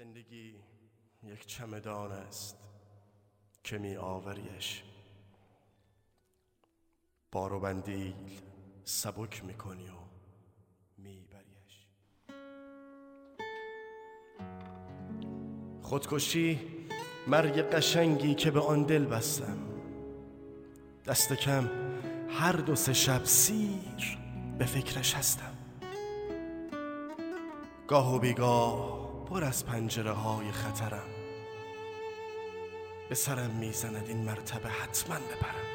زندگی یک چمدان است که می آوریش. بار و بندیل سبک می‌کنی و میبریش خودکشی مرگ قشنگی که به آن دل بستم. دست کم هر دو سه شب سیر به فکرش هستم. گاه و بیگاه پر از پنجره های خطرم. به سرم می‌زند این مرتبه حتما بپرم.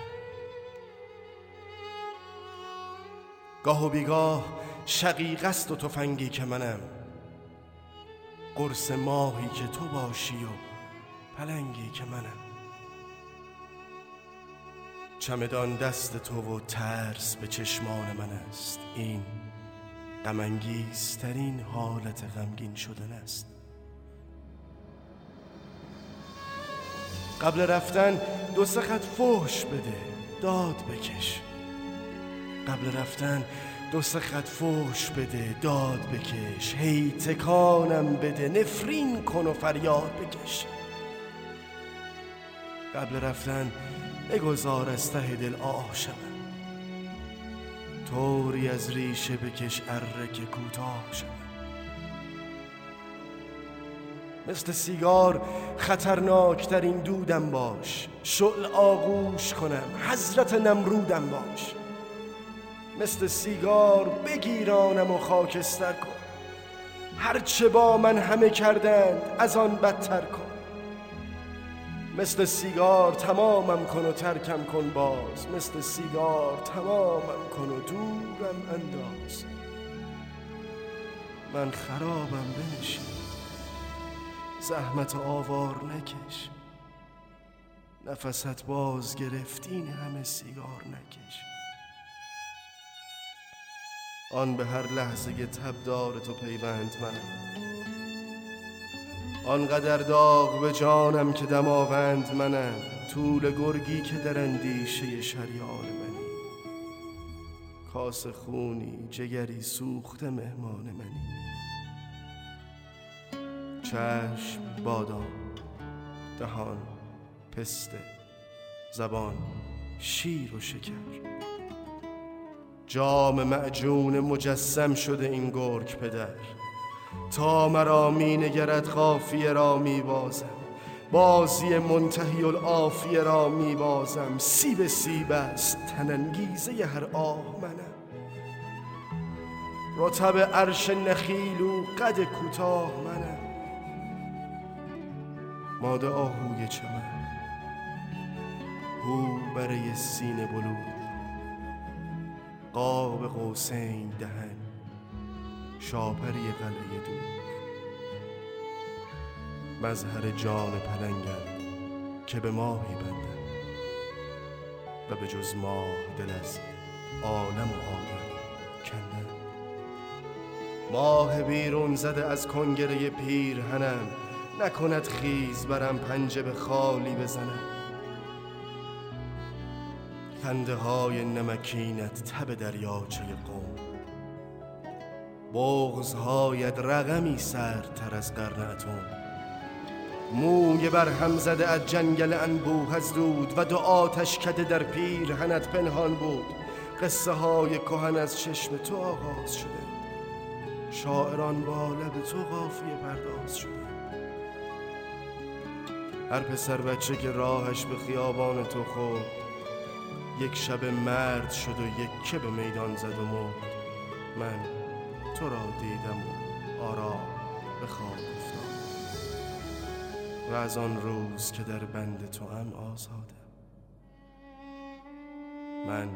گاه و بیگاه شقیق است و تفنگی که منم. قرص ماهی که تو باشی و پلنگی که منم. چمدان دست تو و ترس به چشمان من است. این غمانگیزترین حالت غمگین شدن است. قبل رفتن دو سه خط فحش بده. داد بکش. قبل رفتن دو سه خط فحش بده. داد بکش. هی تکانم بده. نفرین کن و فریاد بکش. قبل رفتن بگذار از ته دل شود طوری از ریشه بکش اره که کوتاه مثل سیگار خطرناکترین دودم باش. شعل آغوش کنم حضرت نمرودم باش. مثل سیگار بگیرانم و خاکستر کن. هرچه با من همه کردند از آن بدتر کن. مثل سیگار تمامم کن و ترکم کن باز. مثل سیگار تمامم کن و دورم انداز. من خرابم بنشین. زحمت آوار نکش. نفست باز گرفتین همه سیگار نکش. آن به هر لحظه تبدار تو پیوند منم آنقدر داغ به جانم که دماوند منم طول گرگی که در اندیشه شریان منی. کاس خونی جگری سوخته مهمان منی. چشم بادام دهان پسته زبان شیر و شکر. جام معجون مجسم شده این گرگ پدر. تا مرا می نگرد خافیه را می بازم بازی منتهی الافیه را می بازم سیب سیب است تننگیزه هر آه منم. رتب عرش نخیل و قد کوتاه منم. ماده آهوی چمن. هو برای سینه بلو قاب قوسین دهن. شاپری قلعه دور. مظهر جان پلنگم که به ماهی بندم و به جز ماه دل از عالم و آدم کندم ماه بیرون زده از کنگره پیرهنم نکند خیز برم پنجه به خالی بزنم. خنده های نمکینت تب دریاچه قوم. بغزهایت رقمی سرتر از قرن اتم. موی بر هم زده از جنگل انبوه از دود و دو آتش کده در پیرهنت پنهان بود. قصه های کهن از چشم تو آغاز شده. شاعران با لب تو قافیه پرداز شده. هر پسر بچه که راهش به خیابان تو خورد یک شب مرد شد و یک به میدان زد و مرد. من تو را دیدم و آرام به خواب افتادم و از آن روز که در بند تو هم آزادم. من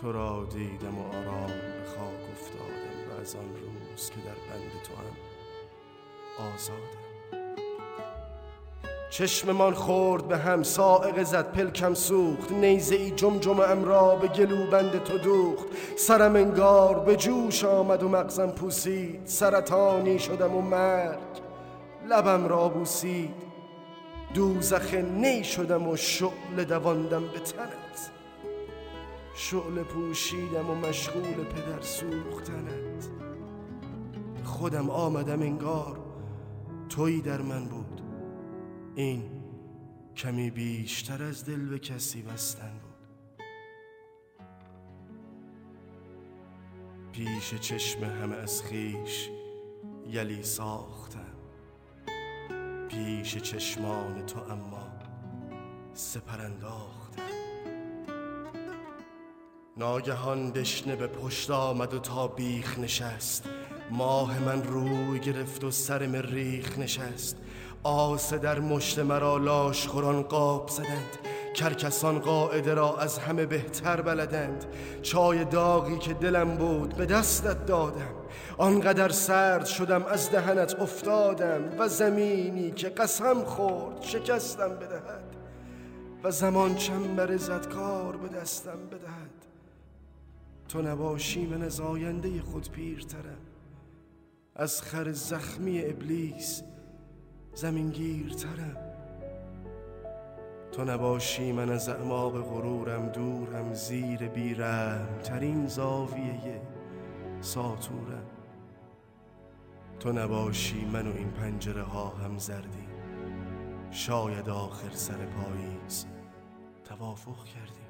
تو را دیدم و آرام به خواب افتادم و از آن روز که در بند تو هم آزادم. چشممان خورد به هم سائق زد پلکم سوخت. نیزه ای جمجم را به گلو بند تو دوخت. سرم انگار به جوش آمد و مغزم پوسید. سرطانی شدم و مرگ لبم را بوسید. دوزخ نی شدم و شعل دواندم به تنت. شعل پوشیدم و مشغول پدر سوختنت. خودم آمدم انگار توی در من بود. این کمی بیشتر از دل به کسی بستن بود. پیش چشم همه از خیش یلی ساختم پیش چشمان تو اما سپر انداختم ناگهان دشنه به پشت آمد و تا بیخ نشست. ماه من روی گرفت و سر مریخ نشست. آسه در مشت مرا لاش خوران قاب زدند. کرکسان قاعده را از همه بهتر بلدند. چای داغی که دلم بود به دستت دادم. آنقدر سرد شدم از دهنت افتادم و زمینی که قسم خورد شکستم بدهد و زمان چنبر زد کار به دستم بدهد. تو نباشی من از آینده خود پیرترم. از خر زخمی ابلیس زمینگیرترم. تو نباشی من از اعماق غرورم دورم زیر بیرم. ترین زاویه ساتورم. تو نباشی من و این پنجره ها هم زردیم شاید آخر سر پاییز توافق کردیم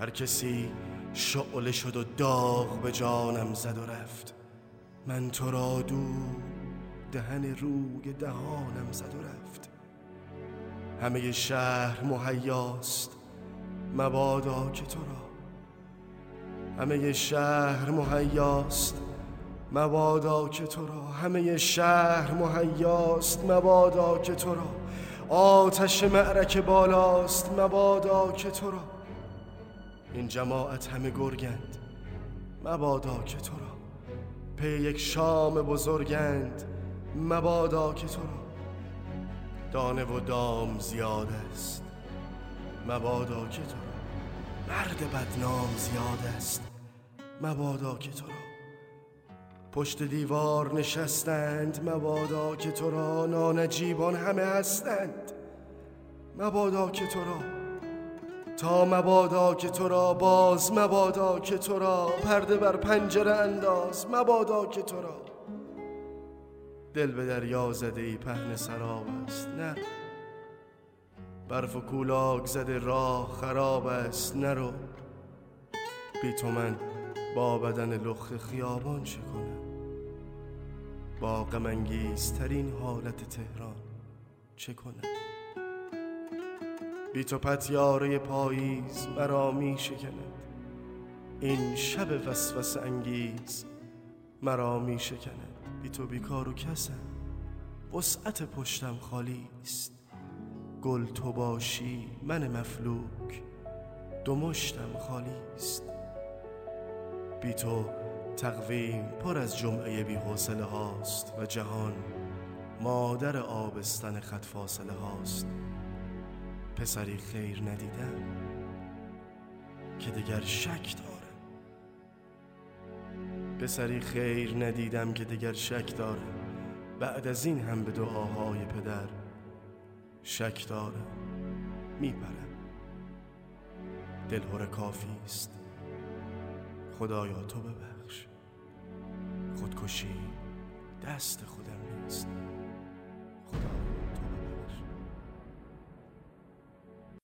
هر کسی شعله شد و داغ به جانم زد و رفت. من تو را دو دهن روی دهانم زد و رفت. همه شهر مهیاست مبادا که تو را. همه شهر مهیاست مبادا که تو را. همه شهر مهیاست مبادا که تو را. آتش معرک بالاست مبادا که تو را. این جماعت همه گرگند مبادا که تو را. پی یک شام بزرگند مبادا که تو را دانه و دام زیاد است. مبادا که تو را مرد بدنام زیاد است. مبادا که تو پشت دیوار نشستند. مبادا که تو را نانجیبان همه هستند. مبادا که تو را تا مبادا که تو را باز مبادا که تو را پرده بر پنجره انداز. مبادا که تو را دل به دریا زده ای پهن سراب است. نه. برف و کولاک زده راه خراب است. نرو بی تو من با بدن لخ خیابان چه کنم؟ با غمانگیزترین حالت تهران چه کنم؟ بی تو پتیاره پاییز مرا می شکند. این شب وسوسه انگیز مرا می شکند. بی تو بیکار و کسم وسعت پشتم خالی است. گل تو باشی من مفلوک. دو مشتم خالی است. بی تو تقویم پر از جمعه بی حوصله هاست و جهان مادر آبستن خط فاصله هاست. پسری خیر ندیدم که دیگر شک دارم. پسری خیر ندیدم که دیگر شک دارم بعد از این هم به دعاهای پدر شک دارم میپرم. دلهور کافی است. خدایا تو ببخش. خودکشی دست خودم نیست.